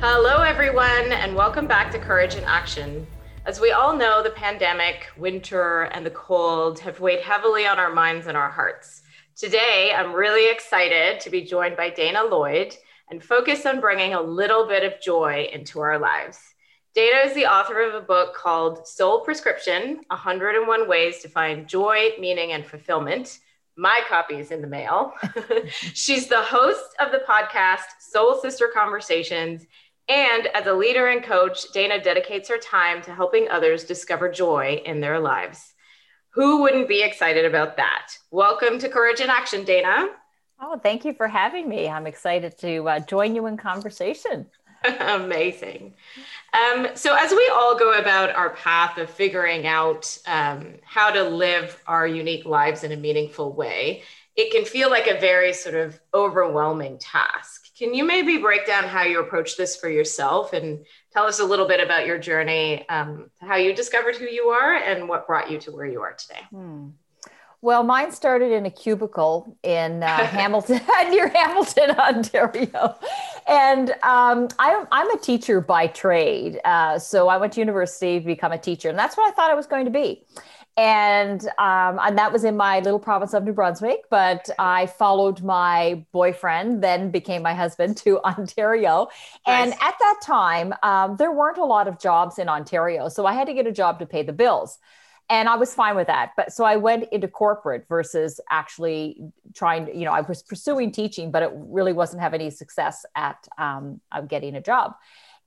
Hello, everyone, and welcome back to Courage in Action. As we all know, the pandemic, winter, and the cold have weighed heavily on our minds and our hearts. Today, I'm really excited to be joined by Dana Lloyd and focus on bringing a little bit of joy into our lives. Dana is the author of a book called Soul Prescription 101 Ways to Find Joy, Meaning, and Fulfillment. My copy is in the mail. She's the host of the podcast Soul Sister Conversations and as a leader and coach, Dana dedicates her time to helping others discover joy in their lives. Who wouldn't be excited about that? Welcome to Courage in Action, Dana. Oh, thank you for having me. I'm excited to uh, join you in conversation. Amazing. Um, so, as we all go about our path of figuring out um, how to live our unique lives in a meaningful way, it can feel like a very sort of overwhelming task. Can you maybe break down how you approach this for yourself and tell us a little bit about your journey, um, how you discovered who you are and what brought you to where you are today? Hmm. Well, mine started in a cubicle in uh, Hamilton, near Hamilton, Ontario. And um, I, am a teacher by trade. Uh, so I went to university to become a teacher, and that's what I thought I was going to be and um, and that was in my little province of New Brunswick. But I followed my boyfriend, then became my husband, to Ontario. Nice. And at that time, um, there weren't a lot of jobs in Ontario, so I had to get a job to pay the bills. And I was fine with that. But so I went into corporate versus actually trying. You know, I was pursuing teaching, but it really wasn't having any success at um, getting a job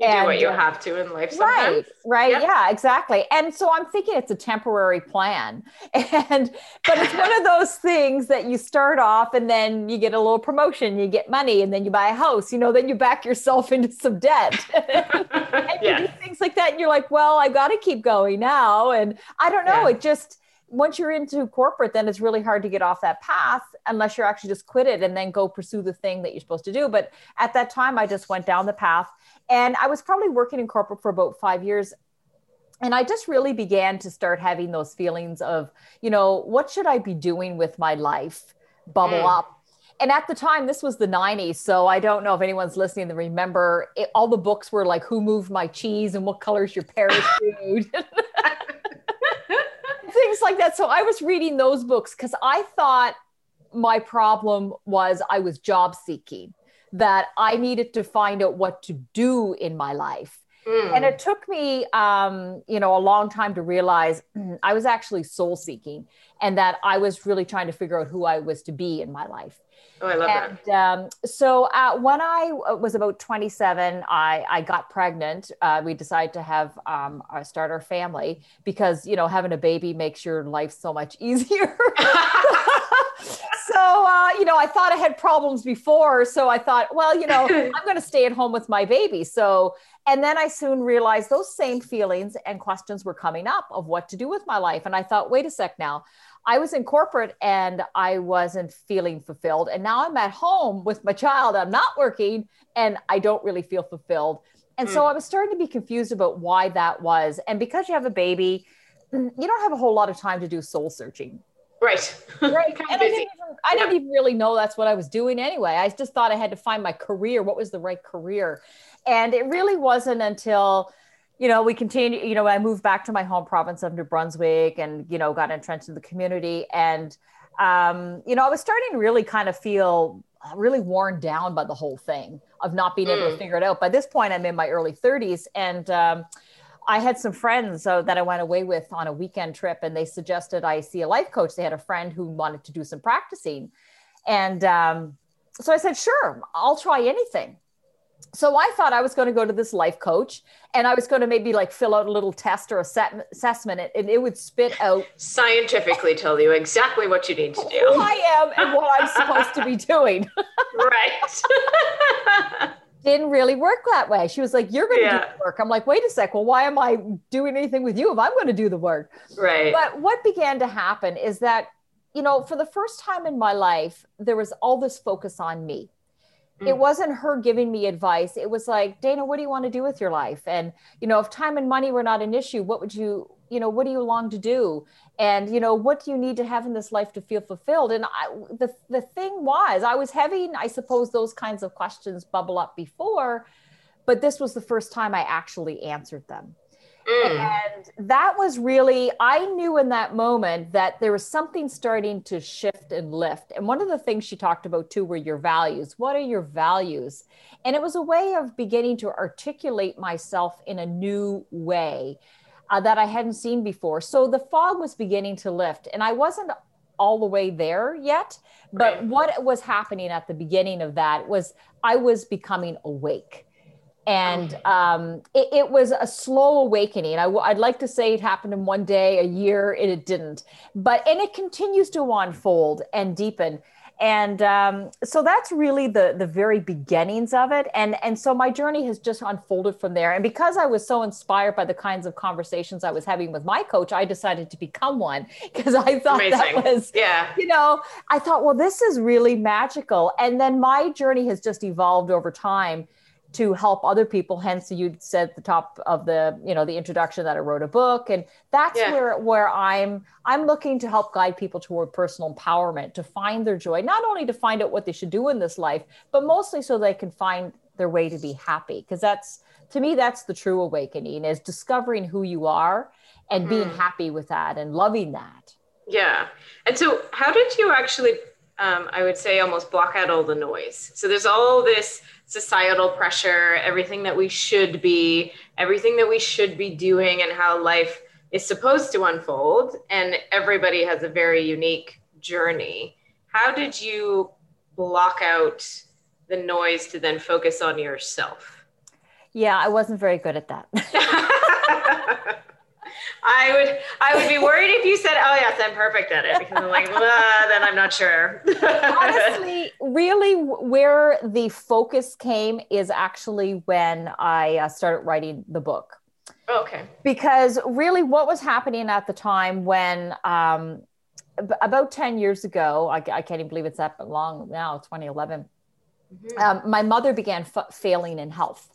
you and, do what you have to in life sometimes. right right yep. yeah exactly and so i'm thinking it's a temporary plan and but it's one of those things that you start off and then you get a little promotion you get money and then you buy a house you know then you back yourself into some debt and yeah. you do things like that and you're like well i got to keep going now and i don't know yeah. it just once you're into corporate, then it's really hard to get off that path unless you're actually just quit it and then go pursue the thing that you're supposed to do. But at that time, I just went down the path and I was probably working in corporate for about five years. And I just really began to start having those feelings of, you know, what should I be doing with my life? Bubble mm. up. And at the time, this was the 90s. So I don't know if anyone's listening to remember it, all the books were like, Who Moved My Cheese and What Color's Your Parachute? Things like that. So I was reading those books because I thought my problem was I was job seeking that I needed to find out what to do in my life. Mm. And it took me, um, you know, a long time to realize I was actually soul seeking and that I was really trying to figure out who I was to be in my life. Oh, I love and, that. Um, so uh, when I was about 27, I, I got pregnant. Uh, we decided to have um, uh, start our family because you know having a baby makes your life so much easier. so uh, you know, I thought I had problems before, so I thought, well, you know, I'm going to stay at home with my baby. So, and then I soon realized those same feelings and questions were coming up of what to do with my life, and I thought, wait a sec, now. I was in corporate and I wasn't feeling fulfilled. And now I'm at home with my child. I'm not working and I don't really feel fulfilled. And mm. so I was starting to be confused about why that was. And because you have a baby, you don't have a whole lot of time to do soul searching. Right. Right. and I, didn't, even, I didn't even really know that's what I was doing anyway. I just thought I had to find my career. What was the right career? And it really wasn't until, you know, we continue, you know, I moved back to my home province of New Brunswick and, you know, got entrenched in the community. And, um, you know, I was starting to really kind of feel really worn down by the whole thing of not being mm. able to mm. figure it out. By this point, I'm in my early 30s. And, um, I had some friends uh, that I went away with on a weekend trip, and they suggested I see a life coach. They had a friend who wanted to do some practicing. And um, so I said, sure, I'll try anything. So I thought I was going to go to this life coach and I was going to maybe like fill out a little test or a set assessment and it would spit out scientifically tell you exactly what you need to do. Who I am and what I'm supposed to be doing. right. didn't really work that way. She was like, You're going to Yeah. do the work. I'm like, Wait a sec. Well, why am I doing anything with you if I'm going to do the work? Right. But what began to happen is that, you know, for the first time in my life, there was all this focus on me. It Mm. wasn't her giving me advice. It was like, Dana, what do you want to do with your life? And, you know, if time and money were not an issue, what would you, you know, what do you long to do? And, you know, what do you need to have in this life to feel fulfilled? And I, the, the thing was, I was having, I suppose, those kinds of questions bubble up before, but this was the first time I actually answered them. Mm. And that was really, I knew in that moment that there was something starting to shift and lift. And one of the things she talked about too were your values. What are your values? And it was a way of beginning to articulate myself in a new way uh, that I hadn't seen before. So the fog was beginning to lift. And I wasn't all the way there yet. But Right. what was happening at the beginning of that was I was becoming awake and um, it, it was a slow awakening. I, would like to say it happened in one day, a year, and it didn't. But and it continues to unfold and deepen. And um, so that's really the the very beginnings of it. And and so my journey has just unfolded from there. And because I was so inspired by the kinds of conversations I was having with my coach, I decided to become one because I thought Amazing. that was yeah. you know, I thought, well, this is really magical. And then my journey has just evolved over time to help other people. Hence, you said at the top of the, you know, the introduction that I wrote a book, and that's Yeah. where where I'm I'm looking to help guide people toward personal empowerment to find their joy, not only to find out what they should do in this life, but mostly so they can find their way to be happy. Because that's to me, that's the true awakening is discovering who you are and being Mhm. happy with that and loving that. Yeah. And so, how did you actually, um, I would say, almost block out all the noise? So, there's all this societal pressure, everything that we should be, everything that we should be doing, and how life is supposed to unfold. And everybody has a very unique journey. How did you block out the noise to then focus on yourself? Yeah, I wasn't very good at that. I would I would be worried if you said, "Oh yes, I'm perfect at it," because I'm like, well, then I'm not sure. honestly really where the focus came is actually when i uh, started writing the book okay. because really what was happening at the time when um, about 10 years ago I, I can't even believe it's that long now 2011 Mhm. um, my mother began f- failing in health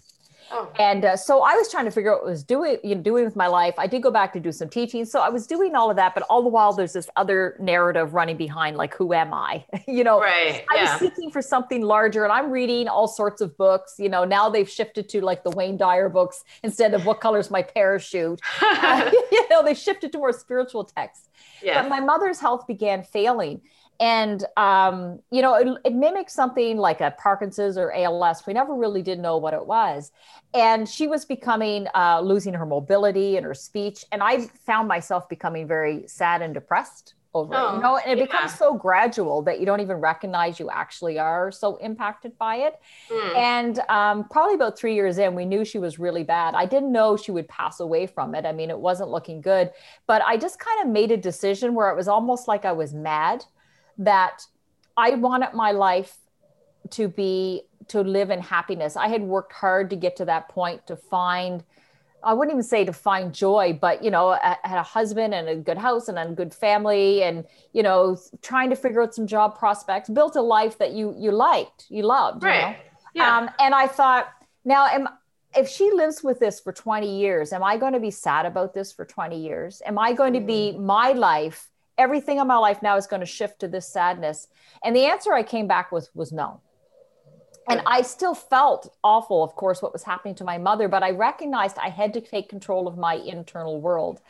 Oh, and uh, so I was trying to figure out what I was doing, you know, doing with my life. I did go back to do some teaching. So I was doing all of that, but all the while there's this other narrative running behind, like, who am I? you know, right. I Yeah. was seeking for something larger and I'm reading all sorts of books. You know, now they've shifted to like the Wayne Dyer books instead of what color's my parachute. you know, they shifted to more spiritual texts. But my mother's health began failing. And, um, you know, it, it mimicked something like a Parkinson's or ALS. We never really did know what it was. And she was becoming, uh, losing her mobility and her speech. And I found myself becoming very sad and depressed over it, Oh, you know, and it yeah. becomes so gradual that you don't even recognize you actually are so impacted by it. Mm. And um, probably about three years in, we knew she was really bad. I didn't know she would pass away from it. I mean, it wasn't looking good, but I just kind of made a decision where it was almost like I was mad that I wanted my life to be to live in happiness. I had worked hard to get to that point to find I wouldn't even say to find joy, but you know, I had a husband and a good house and a good family, and you know, trying to figure out some job prospects, built a life that you you liked, you loved, you know? Right. Yeah. Um, and I thought, now, am, if she lives with this for 20 years, am I going to be sad about this for 20 years? Am I going to be my life? Everything in my life now is going to shift to this sadness. And the answer I came back with was no. And I still felt awful, of course, what was happening to my mother, but I recognized I had to take control of my internal world.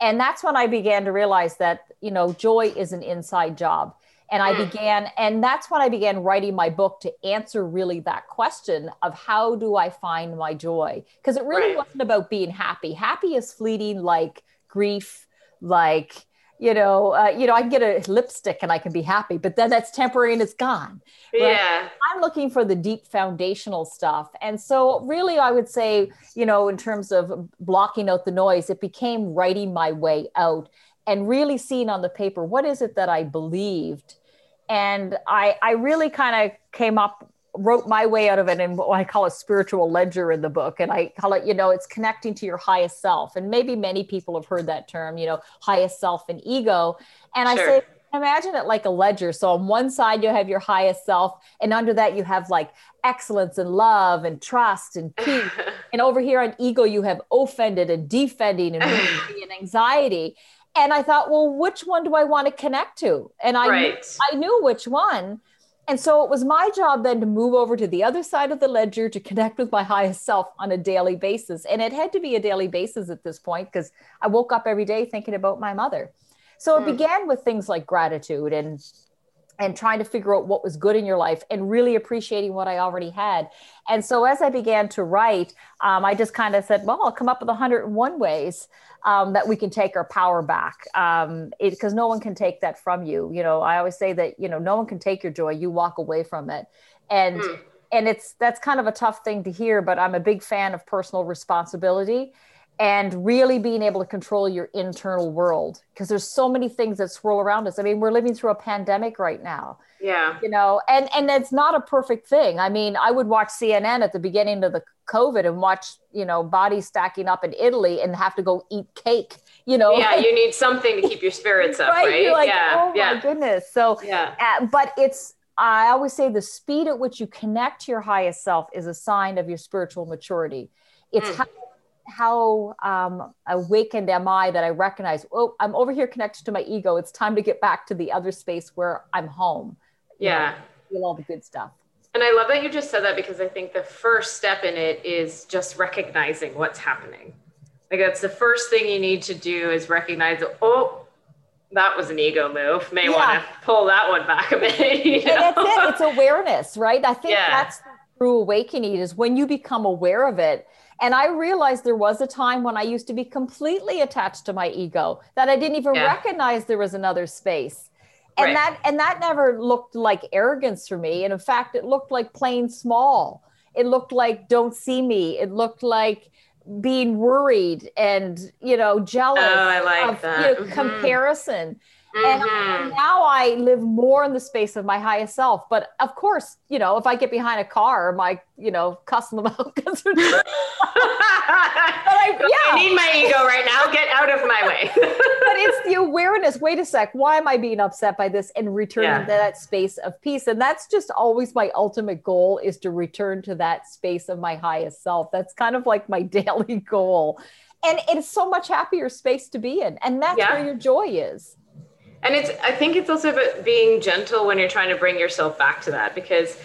And that's when I began to realize that, you know, joy is an inside job and i Mm. began and that's when i began writing my book to answer really that question of how do i find my joy because it really Right. wasn't about being happy happy is fleeting like grief like you know uh, you know i can get a lipstick and i can be happy but then that's temporary and it's gone right. yeah. I'm looking for the deep foundational stuff. And so, really, I would say, you know, in terms of blocking out the noise, it became writing my way out and really seeing on the paper what is it that I believed. And I, I really kind of came up wrote my way out of it in what I call a spiritual ledger in the book. And I call it, you know, it's connecting to your highest self. And maybe many people have heard that term, you know, highest self and ego. And sure. I say, imagine it like a ledger. So on one side, you have your highest self, and under that, you have like excellence and love and trust and peace. and over here on ego, you have offended and defending and, and anxiety. And I thought, well, which one do I want to connect to? And I, right. knew, I knew which one. And so it was my job then to move over to the other side of the ledger to connect with my highest self on a daily basis. And it had to be a daily basis at this point because I woke up every day thinking about my mother. So it mm. began with things like gratitude and and trying to figure out what was good in your life and really appreciating what I already had. And so as I began to write, um, I just kind of said, well, I'll come up with 101 ways um, that we can take our power back because um, no one can take that from you. You know, I always say that, you know, no one can take your joy. You walk away from it. And, mm. and it's, that's kind of a tough thing to hear, but I'm a big fan of personal responsibility and really being able to control your internal world because there's so many things that swirl around us. I mean, we're living through a pandemic right now. Yeah. You know, and and it's not a perfect thing. I mean, I would watch CNN at the beginning of the COVID and watch, you know, bodies stacking up in Italy and have to go eat cake, you know. Yeah, you need something to keep your spirits up, right? right? Like, yeah. oh my goodness. So, yeah. Uh, but it's I always say the speed at which you connect to your highest self is a sign of your spiritual maturity. It's mm. how how um, awakened am I that I recognize, oh, I'm over here connected to my ego. It's time to get back to the other space where I'm home. Yeah. know, feel all the good stuff. And I love that you just said that because I think the first step in it is just recognizing what's happening. Like that's the first thing you need to do is recognize, oh, that was an ego move. May yeah. want to pull that one back a bit. You know? And that's it. It's awareness, right? I think yeah. that's the true awakening is when you become aware of it and I realized there was a time when I used to be completely attached to my ego that I didn't even yeah. recognize there was another space. And right. that and that never looked like arrogance for me. And in fact, it looked like plain small. It looked like don't see me. It looked like being worried and you know jealous oh, I like of that. You know, mm-hmm. comparison. Mm-hmm. And now I live more in the space of my highest self. But of course, you know, if I get behind a car, my, you know, cussing them out because they're. but I, yeah. I need my ego right now. Get out of my way. but it's the awareness. Wait a sec. Why am I being upset by this? And returning yeah. to that space of peace. And that's just always my ultimate goal is to return to that space of my highest self. That's kind of like my daily goal. And it's so much happier space to be in. And that's yeah. where your joy is and it's i think it's also about being gentle when you're trying to bring yourself back to that because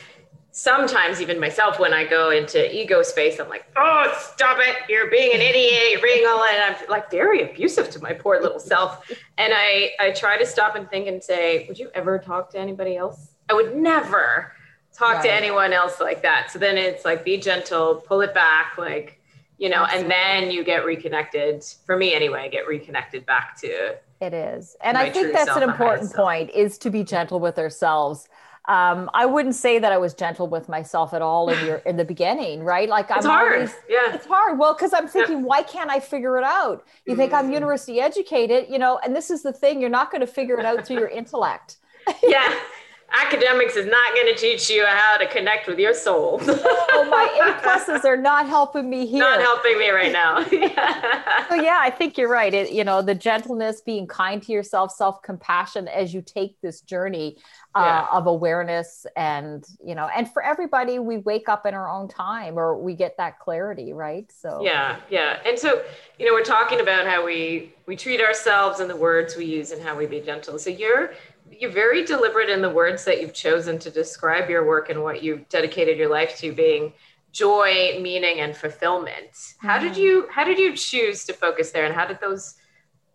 sometimes even myself when i go into ego space i'm like oh stop it. You're being an idiot. You're being all and i'm like very abusive to my poor little self. And i i try to stop and think and say would you ever talk to anybody else? I would never talk right. to anyone else like that. So then it's like be gentle pull it back like you know and then you get reconnected for me anyway get reconnected back to it is. And I think that's an important point is to be gentle with ourselves. Um, I wouldn't say that I was gentle with myself at all in your in the beginning, right? Like I'm it's hard. Always, yeah, it's hard. Well, because I'm thinking, yeah. why can't I figure it out? You mm-hmm. think I'm mm-hmm. university educated, you know, and this is the thing, you're not going to figure it out through your intellect. yeah academics is not going to teach you how to connect with your soul. oh, my A pluses are not helping me here. Not helping me right now. so yeah, I think you're right. It, you know, the gentleness, being kind to yourself, self compassion as you take this journey uh, yeah. of awareness, and you know, and for everybody, we wake up in our own time, or we get that clarity, right? So yeah, yeah, and so you know, we're talking about how we we treat ourselves and the words we use and how we be gentle. So you're you're very deliberate in the words that you've chosen to describe your work and what you've dedicated your life to being joy meaning and fulfillment how did mm-hmm. you how did you choose to focus there and how did those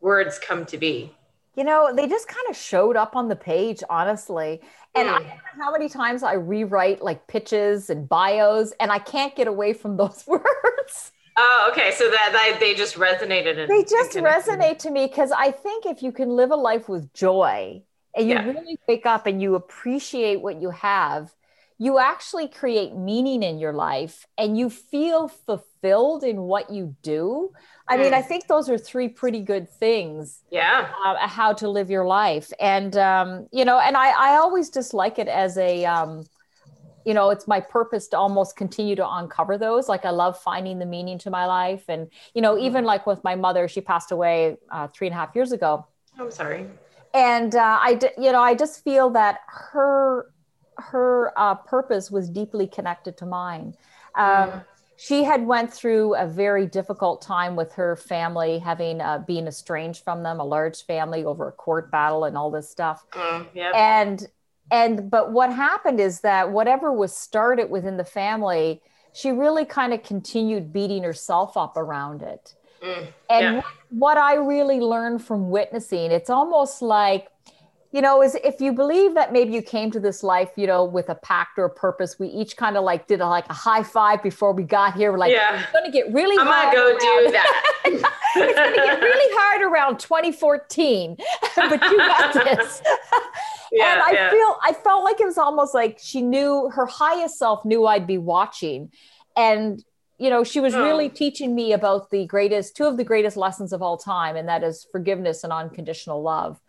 words come to be you know they just kind of showed up on the page honestly and mm. I, how many times i rewrite like pitches and bios and i can't get away from those words Oh, okay. So that, that they just resonated. And, they just resonate to me because I think if you can live a life with joy, and you yeah. really wake up and you appreciate what you have, you actually create meaning in your life and you feel fulfilled in what you do. I mm. mean, I think those are three pretty good things. Yeah. Uh, how to live your life. And, um, you know, and I, I always just like it as a, um, you know it's my purpose to almost continue to uncover those like i love finding the meaning to my life and you know even like with my mother she passed away uh, three and a half years ago i'm sorry and uh, i you know i just feel that her her uh, purpose was deeply connected to mine um, mm. she had went through a very difficult time with her family having uh, been estranged from them a large family over a court battle and all this stuff mm, yep. and and but what happened is that whatever was started within the family she really kind of continued beating herself up around it mm, and yeah. what i really learned from witnessing it's almost like you know is if you believe that maybe you came to this life you know with a pact or a purpose we each kind of like did a, like a high five before we got here we're like yeah. it's going to get really i'm gonna go around. do that it's going to get really hard around 2014 but you got this yeah, and I yeah. feel I felt like it was almost like she knew her highest self knew I'd be watching. And you know, she was oh. really teaching me about the greatest two of the greatest lessons of all time, and that is forgiveness and unconditional love.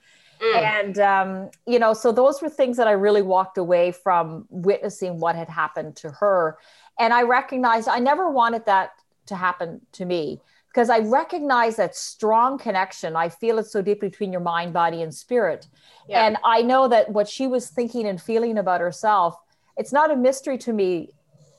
Mm. And um, you know, so those were things that I really walked away from witnessing what had happened to her. And I recognized I never wanted that to happen to me because I recognize that strong connection. I feel it so deeply between your mind, body, and spirit. Yeah. And I know that what she was thinking and feeling about herself, it's not a mystery to me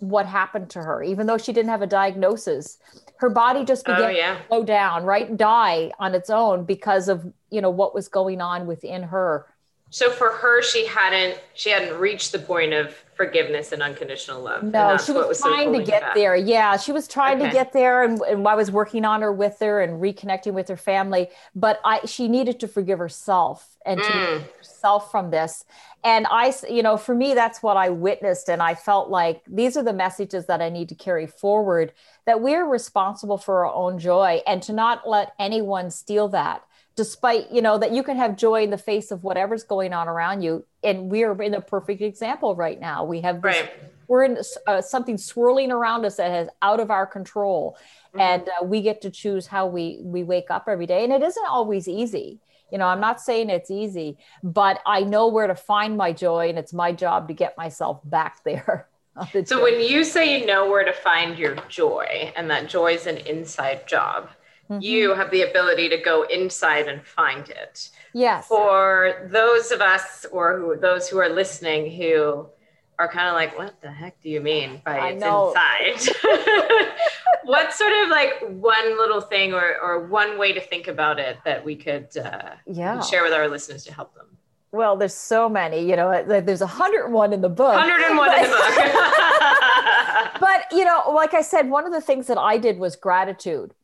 what happened to her, even though she didn't have a diagnosis. Her body just oh, began oh, yeah. to slow down, right, die on its own because of you know what was going on within her. So for her, she hadn't she hadn't reached the point of forgiveness and unconditional love. No, she was, was trying to get there. Yeah, she was trying okay. to get there, and, and I was working on her with her and reconnecting with her family. But I, she needed to forgive herself and mm. to herself from this. And I, you know, for me, that's what I witnessed, and I felt like these are the messages that I need to carry forward. That we're responsible for our own joy, and to not let anyone steal that despite you know that you can have joy in the face of whatever's going on around you and we're in a perfect example right now we have this, right. we're in uh, something swirling around us that is out of our control mm-hmm. and uh, we get to choose how we we wake up every day and it isn't always easy you know i'm not saying it's easy but i know where to find my joy and it's my job to get myself back there the so joy. when you say you know where to find your joy and that joy is an inside job mm-hmm. you have the ability to go inside and find it. Yes. For those of us or who, those who are listening who are kind of like, what the heck do you mean by I it's know. inside? what sort of like one little thing or, or one way to think about it that we could uh, yeah. share with our listeners to help them? Well, there's so many, you know, there's a hundred one in the book. 101 in the book. but, you know, like I said, one of the things that I did was gratitude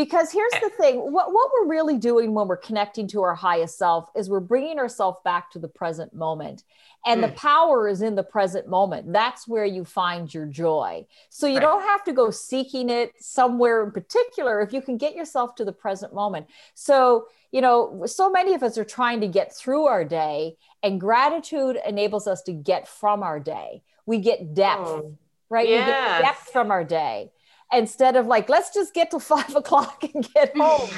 because here's the thing what, what we're really doing when we're connecting to our highest self is we're bringing ourselves back to the present moment. And mm. the power is in the present moment. That's where you find your joy. So you right. don't have to go seeking it somewhere in particular if you can get yourself to the present moment. So you know so many of us are trying to get through our day and gratitude enables us to get from our day. We get depth oh, right? Yes. we get depth from our day instead of like let's just get to five o'clock and get home.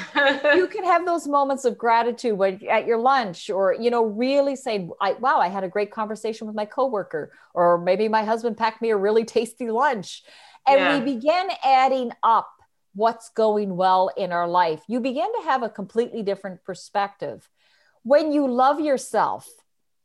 You can have those moments of gratitude when at your lunch or you know really say I, wow i had a great conversation with my coworker or maybe my husband packed me a really tasty lunch. And yeah. we begin adding up what's going well in our life. You begin to have a completely different perspective. When you love yourself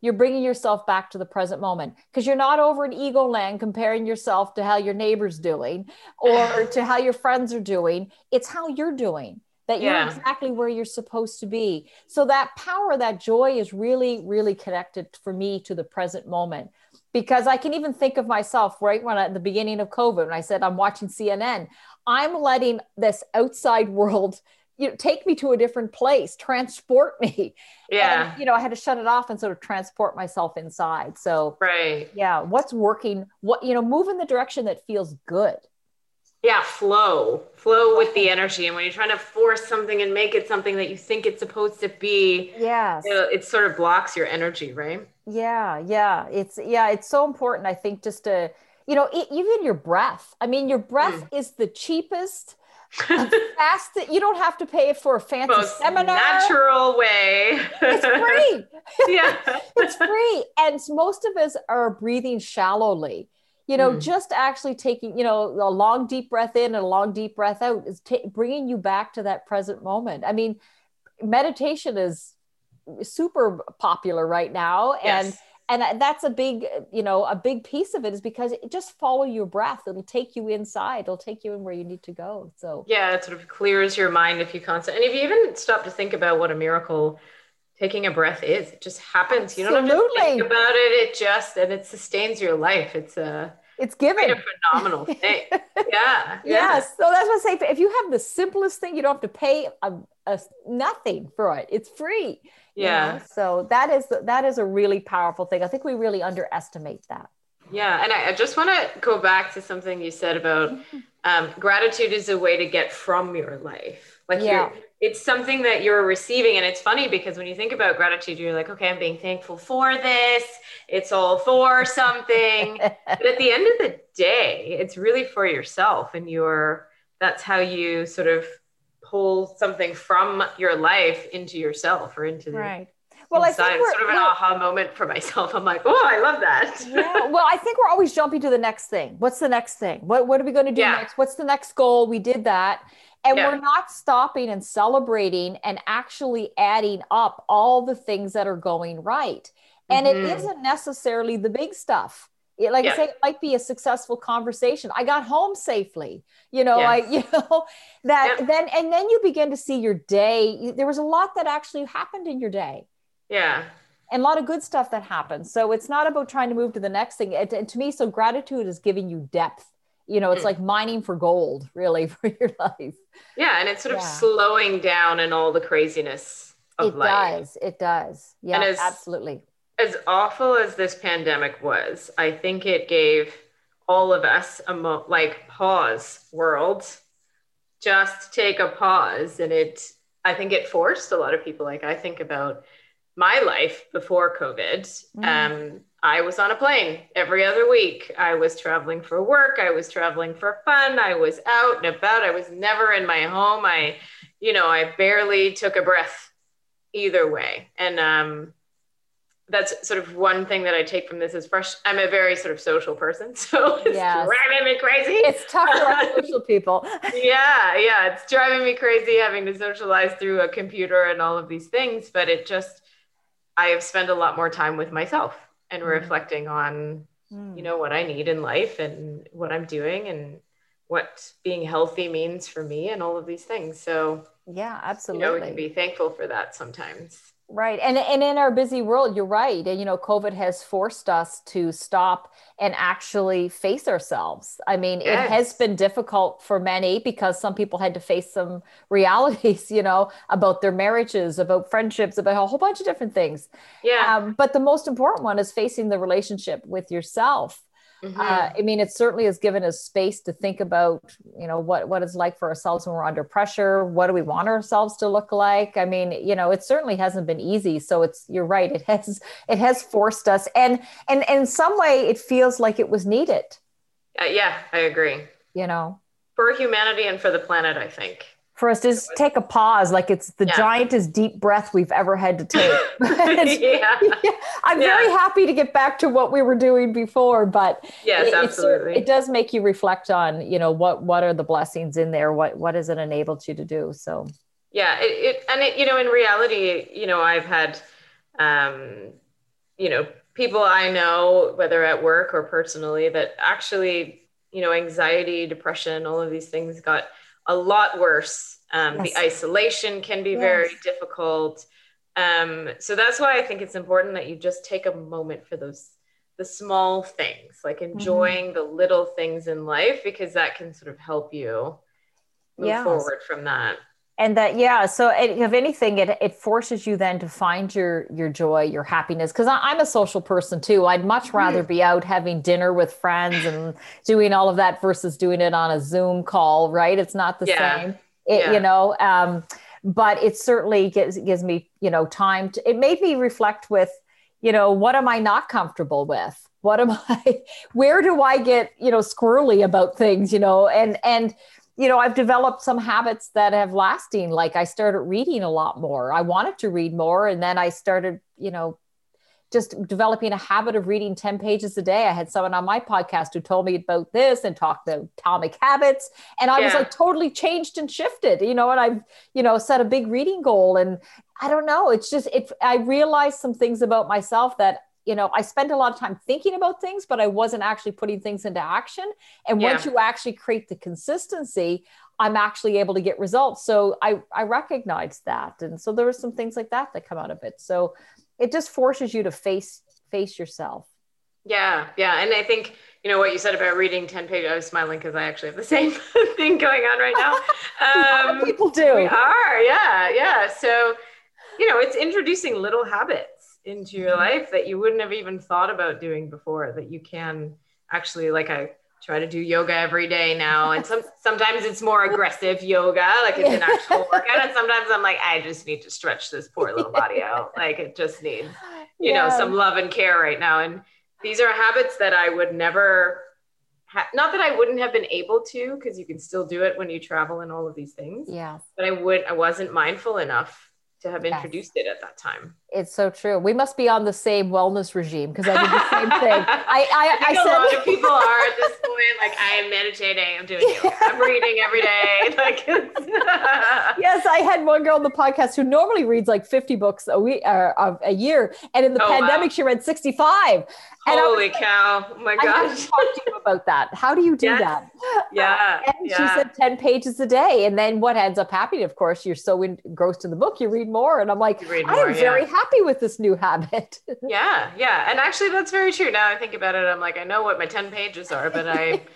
you're bringing yourself back to the present moment because you're not over in ego land comparing yourself to how your neighbor's doing or to how your friends are doing. It's how you're doing that you're yeah. exactly where you're supposed to be. So that power, that joy is really, really connected for me to the present moment. Because I can even think of myself right when at the beginning of COVID, when I said I'm watching CNN, I'm letting this outside world you know, take me to a different place, transport me. Yeah. And, you know, I had to shut it off and sort of transport myself inside. So, right. Yeah. What's working? What, you know, move in the direction that feels good. Yeah. Flow, flow with the energy. And when you're trying to force something and make it something that you think it's supposed to be, yeah, You know, it sort of blocks your energy, right? Yeah. Yeah. It's, yeah, it's so important. I think just to, you know, even your breath. I mean, your breath mm. is the cheapest fast that you don't have to pay for a fancy Most seminar. Natural way. it's free. yeah. it's free. And most of us are breathing shallowly. you know mm. just actually taking you know a long deep breath in and a long deep breath out is t- bringing you back to that present moment i mean meditation is super popular right now yes. and that's a big uh, you know a big piece of it is because it just follow your breath it'll take you inside it'll take you in where you need to go so yeah it sort of clears your mind if you constant and if you even stop to think about what a miracle taking a breath is. It just happens. Absolutely. You don't have to think about it. It just and it sustains your life. It's a it's given a phenomenal thing. yeah, yeah. Yes. So that's what I say. If you have the simplest thing, you don't have to pay a, a nothing for it. It's free. Yeah. Know? So that is that is a really powerful thing. I think we really underestimate that. Yeah, and I, I just want to go back to something you said about mm-hmm. um, gratitude is a way to get from your life. Like yeah. you're it's something that you're receiving and it's funny because when you think about gratitude you're like okay i'm being thankful for this it's all for something but at the end of the day it's really for yourself and your that's how you sort of pull something from your life into yourself or into the right well, inside. I think sort of an aha moment for myself. I'm like, oh, I love that. yeah. Well, I think we're always jumping to the next thing. What's the next thing? What What are we going to do yeah. next? What's the next goal? We did that, and yeah. we're not stopping and celebrating and actually adding up all the things that are going right. And mm-hmm. it isn't necessarily the big stuff. It, like yeah. I say, it might be a successful conversation. I got home safely. You know, yes. I, you know, that yeah. then, and then you begin to see your day. There was a lot that actually happened in your day. Yeah. And a lot of good stuff that happened. So it's not about trying to move to the next thing. It, and to me, so gratitude is giving you depth you know it's mm. like mining for gold really for your life yeah and it's sort of slowing down in all the craziness of it life does it does yeah absolutely as awful as this pandemic was i think it gave all of us a mo- like pause world just take a pause and it i think it forced a lot of people like i think about my life before covid mm. um I was on a plane every other week. I was traveling for work. I was traveling for fun. I was out and about. I was never in my home. I, you know, I barely took a breath either way. And um, that's sort of one thing that I take from this is fresh. I'm a very sort of social person. So it's yes. driving me crazy. It's tough for social people. yeah. Yeah. It's driving me crazy having to socialize through a computer and all of these things. But it just, I have spent a lot more time with myself and mm. reflecting on mm. you know what i need in life and what i'm doing and what being healthy means for me and all of these things so yeah absolutely you know we can be thankful for that sometimes Right. And, and in our busy world, you're right. And, you know, COVID has forced us to stop and actually face ourselves. I mean, yes. it has been difficult for many because some people had to face some realities, you know, about their marriages, about friendships, about a whole bunch of different things. Yeah. Um, but the most important one is facing the relationship with yourself Mm-hmm. Uh, I mean, it certainly has given us space to think about, you know, what what it's like for ourselves when we're under pressure. What do we want ourselves to look like? I mean, you know, it certainly hasn't been easy. So it's you're right. It has it has forced us, and and, and in some way, it feels like it was needed. Uh, yeah, I agree. You know, for humanity and for the planet, I think for us to just take a pause like it's the yeah. giantest deep breath we've ever had to take yeah. yeah. i'm yeah. very happy to get back to what we were doing before but yes it, absolutely it does make you reflect on you know what what are the blessings in there what what has it enabled you to do so yeah it, it and it you know in reality you know i've had um you know people i know whether at work or personally that actually you know anxiety depression all of these things got a lot worse. Um, yes. The isolation can be yes. very difficult. Um, so that's why I think it's important that you just take a moment for those the small things, like mm-hmm. enjoying mm-hmm. the little things in life, because that can sort of help you move yes. forward from that and that yeah so it, if anything it, it forces you then to find your your joy your happiness. Because i'm a social person too. I'd much rather be out having dinner with friends and doing all of that versus doing it on a zoom call right? It's not the yeah. same. It, yeah. you know um, but it certainly gives gives me you know time to it made me reflect with you know what am i not comfortable with? What am i where do i get you know squirrely about things you know? And and you know, I've developed some habits that have lasting. Like I started reading a lot more. I wanted to read more. And then I started, you know, just developing a habit of reading 10 pages a day. I had someone on my podcast who told me about this and talked about atomic habits. And I yeah. was like totally changed and shifted, you know, and I've, you know, set a big reading goal. And I don't know, it's just, it, I realized some things about myself that you know, I spent a lot of time thinking about things, but I wasn't actually putting things into action. And yeah. once you actually create the consistency, I'm actually able to get results. So I, I recognized that. And so there were some things like that that come out of it. So it just forces you to face, face yourself. Yeah. Yeah. And I think, you know, what you said about reading 10 pages, I was smiling because I actually have the same thing going on right now. Um, people do. We are. Yeah. Yeah. So, you know, it's introducing little habits into your life that you wouldn't have even thought about doing before that you can actually like I try to do yoga every day now and some sometimes it's more aggressive yoga like it's an actual workout and sometimes I'm like I just need to stretch this poor little body out like it just needs you yeah. know some love and care right now and these are habits that I would never ha- not that I wouldn't have been able to because you can still do it when you travel and all of these things yeah but I would I wasn't mindful enough to have introduced yes. it at that time. It's so true. We must be on the same wellness regime because I did the same thing. I, I, I, I said, a lot of people are at this point. Like I am meditating, I'm doing yoga, I'm reading every day. Like yes, I had one girl on the podcast who normally reads like 50 books a week uh, a year, and in the oh, pandemic wow. she read 65. And Holy cow! Oh my gosh! talk to you about that. How do you do yes. that? Yeah. Uh, and yeah. she said ten pages a day, and then what ends up happening? Of course, you're so engrossed in the book, you read more. And I'm like, I am yeah. very happy with this new habit. yeah, yeah, and actually, that's very true. Now I think about it, I'm like, I know what my ten pages are, but I.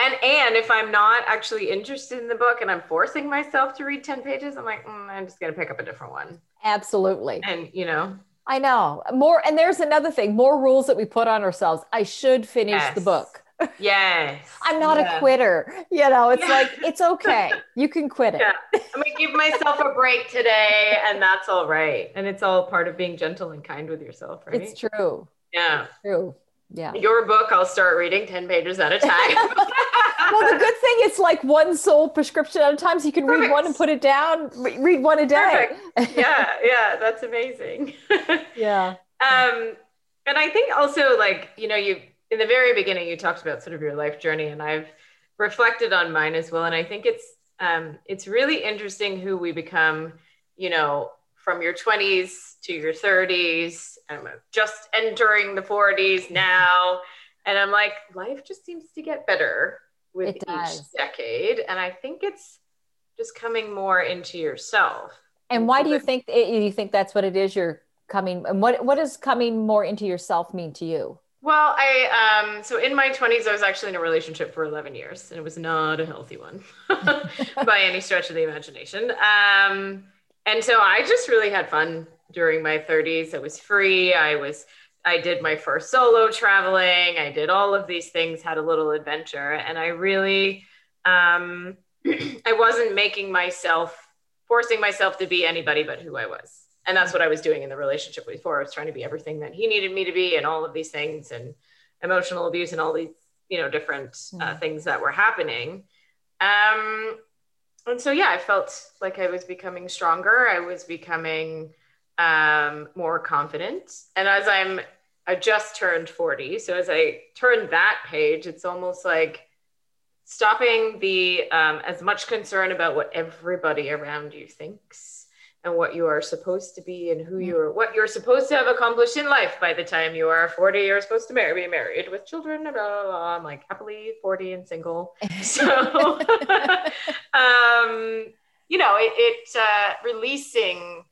and and if i'm not actually interested in the book and i'm forcing myself to read 10 pages i'm like mm, i'm just going to pick up a different one absolutely and you know I know more. And there's another thing more rules that we put on ourselves. I should finish yes. the book. Yes. I'm not yeah. a quitter. You know, it's yeah. like, it's okay. You can quit it. Yeah. I'm going to give myself a break today, and that's all right. And it's all part of being gentle and kind with yourself, right? It's true. Yeah. It's true. Yeah. Your book, I'll start reading 10 pages at a time. well, the good thing is like one soul prescription at a time. So you can Perfect. read one and put it down, read one a day. Perfect. Yeah. Yeah. That's amazing. yeah. Um, and I think also like, you know, you, in the very beginning, you talked about sort of your life journey and I've reflected on mine as well. And I think it's, um, it's really interesting who we become, you know, from your 20s to your 30s. I'm just entering the 40s now. And I'm like, life just seems to get better with each decade. And I think it's just coming more into yourself. And why do you think you think that's what it is? You're coming, and what what does coming more into yourself mean to you? Well, I um so in my 20s I was actually in a relationship for 11 years and it was not a healthy one by any stretch of the imagination. Um and so I just really had fun during my 30s. I was free. I was I did my first solo traveling. I did all of these things, had a little adventure, and I really um I wasn't making myself forcing myself to be anybody but who I was. And that's what I was doing in the relationship before. I was trying to be everything that he needed me to be and all of these things and emotional abuse and all these, you know, different uh, mm. things that were happening. Um, and so yeah i felt like i was becoming stronger i was becoming um, more confident and as i'm i just turned 40 so as i turn that page it's almost like stopping the um, as much concern about what everybody around you thinks and what you are supposed to be and who mm. you're what you're supposed to have accomplished in life by the time you are 40 you're supposed to marry be married with children blah, blah, blah. i'm like happily 40 and single so um you know it, it uh, releasing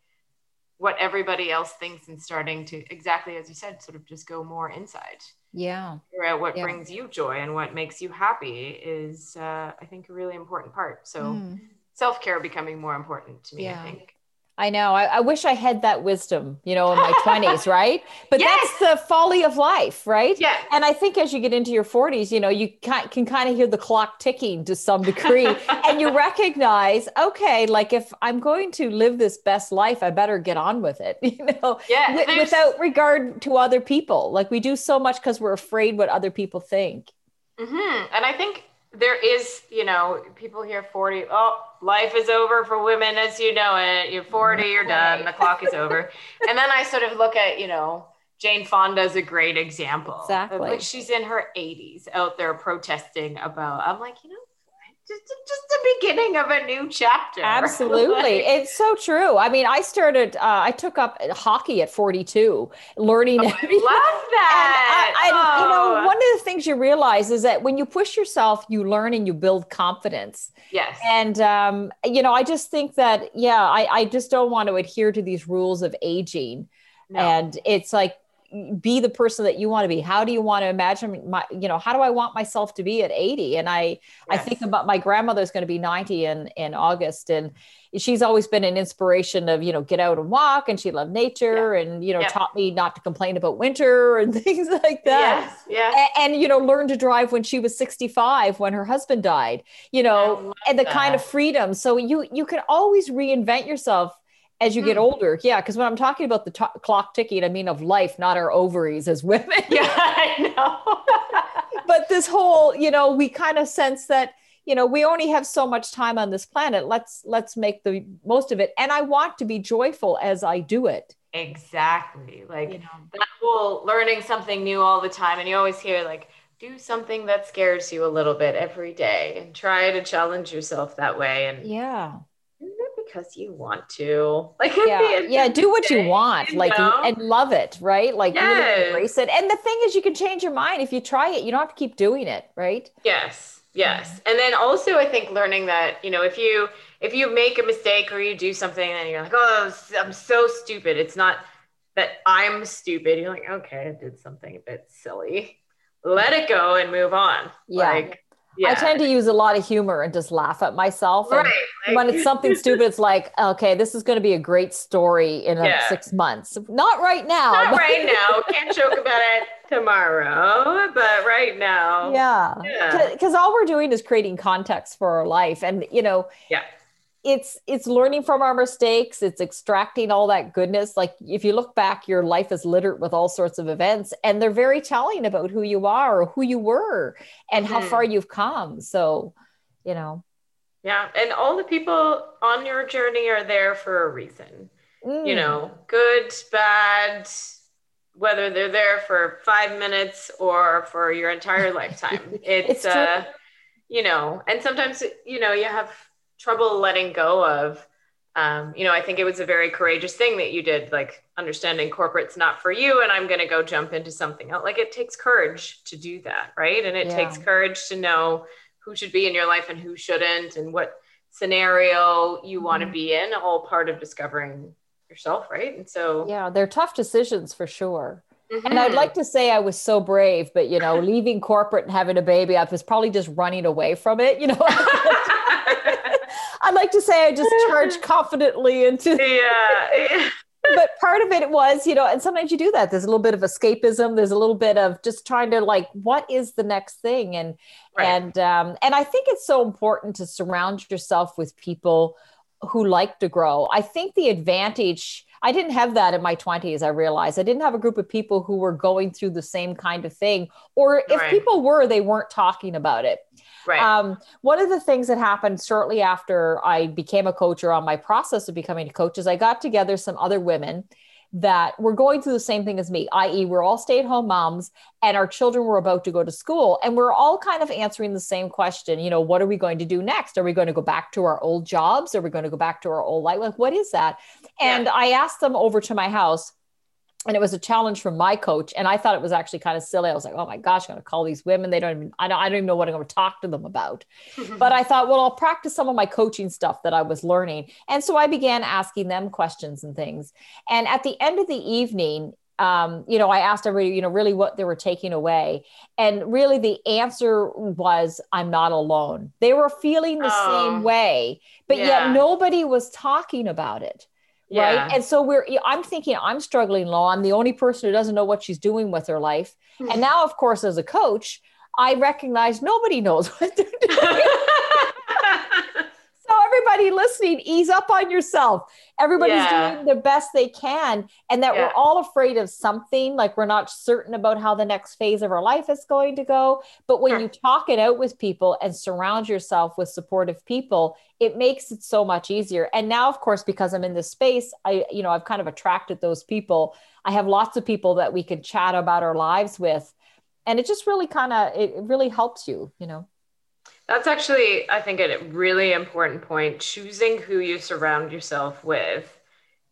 what everybody else thinks and starting to exactly as you said sort of just go more inside yeah figure out what yeah. brings you joy and what makes you happy is uh, i think a really important part so mm. self-care becoming more important to me yeah. i think I know. I, I, wish I had that wisdom, you know, in my 20s, right? But yes. that's the folly of life, right? Yeah. And I think as you get into your 40s, you know, you can, can kind of hear the clock ticking to some degree. and you recognize, okay, like if I'm going to live this best life, I better get on with it, you know, yeah, w- without regard to other people. Like we do so much because we're afraid what other people think. Mm-hmm. And I think there is, you know, people here 40, oh, life is over for women as you know it. You're 40, you're done, the clock is over. and then I sort of look at, you know, Jane Fonda is a great example. Exactly. Like she's in her 80s out there protesting about, I'm like, you know, just, just the beginning of a new chapter. Absolutely. like, it's so true. I mean, I started, uh, I took up hockey at 42, learning. Oh, I love that. I, I, oh. You know, oh. one of the things you realize is that when you push yourself, you learn and you build confidence. Yes. And, um, you know, I just think that, yeah, I, I just don't want to adhere to these rules of aging. No. And it's like, be the person that you want to be how do you want to imagine my you know how do i want myself to be at 80 and i yes. i think about my grandmother's going to be 90 in in august and she's always been an inspiration of you know get out and walk and she loved nature yeah. and you know yeah. taught me not to complain about winter and things like that yes, yeah and, and, you know learned to drive when she was 65 when her husband died you know and the that. kind of freedom so you you can always reinvent yourself as you get hmm. older. Yeah because when i'm talking about the t- clock ticking i mean of life not our ovaries as women. Yeah i know. But this whole you know we kind of sense that you know we only have so much time on this planet. Let's let's make the most of it. And i want to be joyful as i do it. Exactly. Like you know, that whole learning something new all the time and you always hear like do something that scares you a little bit every day and try to challenge yourself that way and yeah because you want to. Like yeah, yeah, do what you want, you like know? and love it, right? Like yes. really embrace it. And the thing is, you can change your mind if you try it. You don't have to keep doing it, right? Yes, yes. And then also, I think learning that you know if you if you make a mistake or you do something and you're like, oh, I'm so stupid. It's not that I'm stupid. You're like, okay, I did something a bit silly. Let it go and move on. Yeah. Like yeah. I tend to use a lot of humor and just laugh at myself. Right. when it's something stupid, it's like, okay, this is going to be a great story in yeah. six months. Not right now. Not but- right now. Can't joke about it tomorrow, but right now. Yeah. Because yeah. all we're doing is creating context for our life. And, you know, yeah it's it's learning from our mistakes. It's extracting all that goodness. Like if you look back your life is littered with all sorts of events and they're very telling about who you are or who you were and how mm. far you've come. So you know. Yeah and all the people on your journey are there for a reason. Mm. you know good bad whether they're there for five minutes or for your entire lifetime. It's, it's uh you know and sometimes you know you have trouble letting go of um, you know i think it was a very courageous thing that you did like understanding corporate's not for you and i'm going to go jump into something else like it takes courage to do that right and it yeah. takes courage to know who should be in your life and who shouldn't and what scenario you mm-hmm. want to be in all part of discovering yourself right and so yeah they're tough decisions for sure Mm-hmm. And I'd like to say I was so brave, but you know, leaving corporate and having a baby, I was probably just running away from it. You know, I'd like to say I just charged confidently into yeah. but part of it was, you know, and sometimes you do that. There's a little bit of escapism. There's a little bit of just trying to like, what is the next thing? And right. and um, and I think it's so important to surround yourself with people who like to grow. I think the advantage I didn't have that in my 20s. I realized I didn't have a group of people who were going through the same kind of thing, or if right. people were, they weren't talking about it. Right. Um, one of the things that happened shortly after I became a coach or on my process of becoming a coach is I got together some other women that were going through the same thing as me, i.e., we're all stay at home moms and our children were about to go to school. And we're all kind of answering the same question you know, what are we going to do next? Are we going to go back to our old jobs? Are we going to go back to our old life? Like, what is that? And yeah. I asked them over to my house and it was a challenge from my coach and i thought it was actually kind of silly. I was like oh my gosh i'm going to call these women. They don't even I don't, I don't even know what i'm going to talk to them about. But i thought well i'll practice some of my coaching stuff that i was learning. And so i began asking them questions and things. And at the end of the evening um, you know, I asked everybody, you know, really what they were taking away. And really the answer was, I'm not alone. They were feeling the oh, same way, but yeah. yet nobody was talking about it yeah. right and so we're i'm thinking i'm struggling low i'm the only person who doesn't know what she's doing with her life hmm. and now of course as a coach i recognize nobody knows what they're doing everybody listening, ease up on yourself. Everybody's Yeah. doing the best they can, and that Yeah. we're all afraid of something. Like we're not certain about how the next phase of our life is going to go. But when Sure. you talk it out with people and surround yourself with supportive people, it makes it so much easier. And now, of course, because I'm in this space, I, you know, I've kind of attracted those people. I have lots of people that we can chat about our lives with. And it just really kind of, it it really helps you, you know. That's actually, I think, a really important point. Choosing who you surround yourself with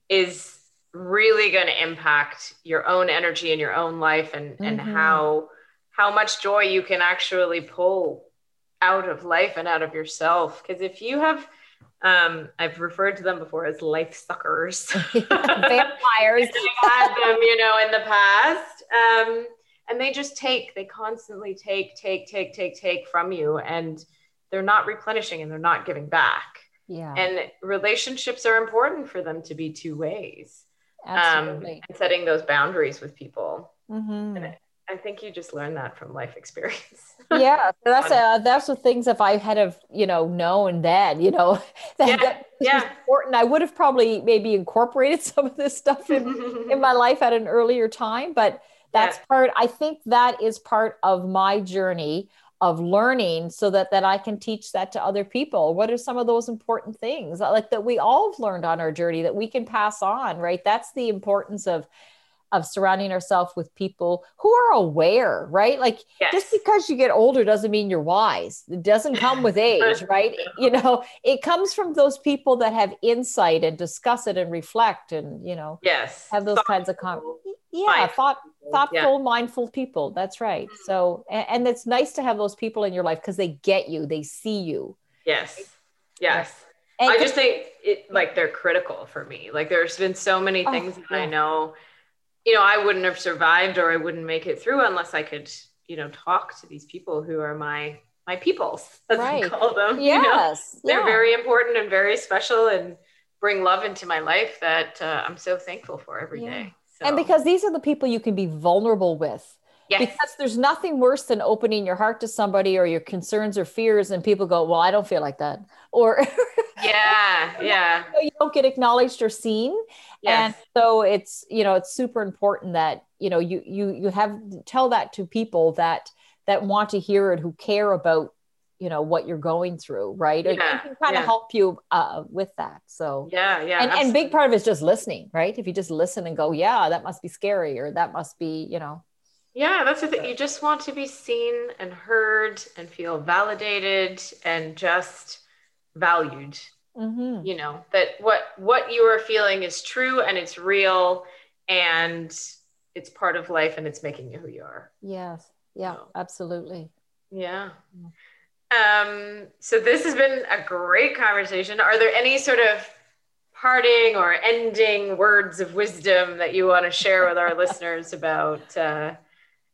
is really going to impact your own energy and your own life and, and Mhm. how how much joy you can actually pull out of life and out of yourself. Because if you have, um, I've referred to them before as life suckers. Vampires. I've had them, you know, in the past. Um, and they just take, they constantly take, take, take, take, take from you. And they're not replenishing and they're not giving back. Yeah, And relationships are important for them to be two ways. Um, absolutely. and setting those boundaries with people. Mhm. I think you just learn that from life experience. yeah so that's uh, that's the things if i had have you know known then you know that, Yeah, that was yeah. important i would have probably maybe incorporated some of this stuff in, in my life at an earlier time but that's Yeah. part i think that is part of my journey of learning so that that i can teach that to other people what are some of those important things like that we all have learned on our journey that we can pass on right that's the importance of of surrounding ourselves with people who are aware right like yes. just because you get older doesn't mean you're wise it doesn't come with age right you know it comes from those people that have insight and discuss it and reflect and you know yes. have those kinds of con- Thoughtful, yeah thought thoughtful mindful people that's right so and, and it's nice to have those people in your life because they get you they see you Yeah. Yes. Yes. and I just think it like they're critical for me. Like there's been so many Oh, things that I know, you know, I wouldn't have survived or I wouldn't make it through unless I could, you know, talk to these people who are my my peoples, as Right. I call them. you know? yes They're yeah. very important and very special and bring love into my life that uh, I'm so thankful for every Yeah. day. So, and because these are the people you can be vulnerable with. Yes. because there's nothing worse than opening your heart to somebody or your concerns or fears and people go well i don't feel like that. Or yeah, yeah, you don't get acknowledged or seen. Yes. and so it's you know it's super important that you know you you you have tell that to people that that want to hear it who care about you know what you're going through right and, Yeah, and can kind of help you uh, with that so yeah, yeah. and, and big part of it is just listening right if you just listen and go yeah that must be scary or that must be you know Yeah, that's the thing. You just want to be seen and heard and feel validated and just valued. mhm. You know that what what you are feeling is true and it's real and it's part of life and it's making you who you are. yes yeah So- absolutely Yeah. Um, so this has been a great conversation. Are there any sort of parting or ending words of wisdom that you want to share with our listeners about, uh,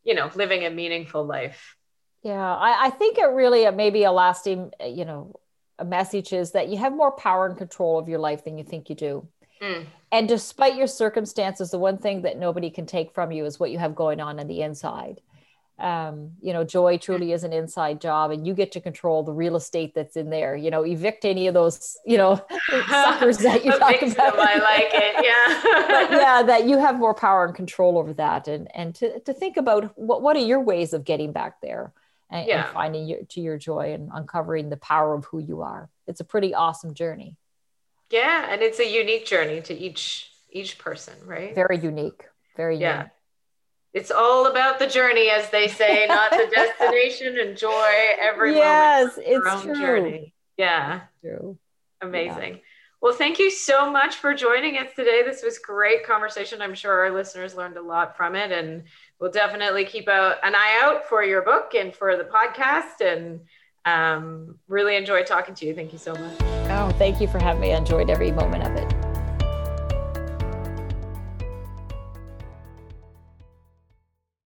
you know, living a meaningful life? Yeah, I, I think it really uh, maybe a lasting, uh, you know, a message is that you have more power and control of your life than you think you do. Mm. And despite your circumstances, the one thing that nobody can take from you is what you have going on on the inside. Um, you know, joy truly is an inside job, and you get to control the real estate that's in there. You know, evict any of those, you know, suckers that you talk about. I like it. but Yeah. yeah, that you have more power and control over that, and and to, to think about what what are your ways of getting back there, and, and finding your to your joy and uncovering the power of who you are. It's a pretty awesome journey, yeah. And it's a unique journey to each each person, right? very unique, very Yeah. unique. It's all about the journey, as they say, not the destination. Enjoy every Yes, moment. your it's true. Journey. Yeah. True. Amazing. Well, thank you so much for joining us today. This was great conversation. I'm sure our listeners learned a lot from it, and we'll definitely keep an eye out for your book and for the podcast. And um, really enjoy talking to you. Thank you so much. Oh, thank you for having me. I enjoyed every moment of it.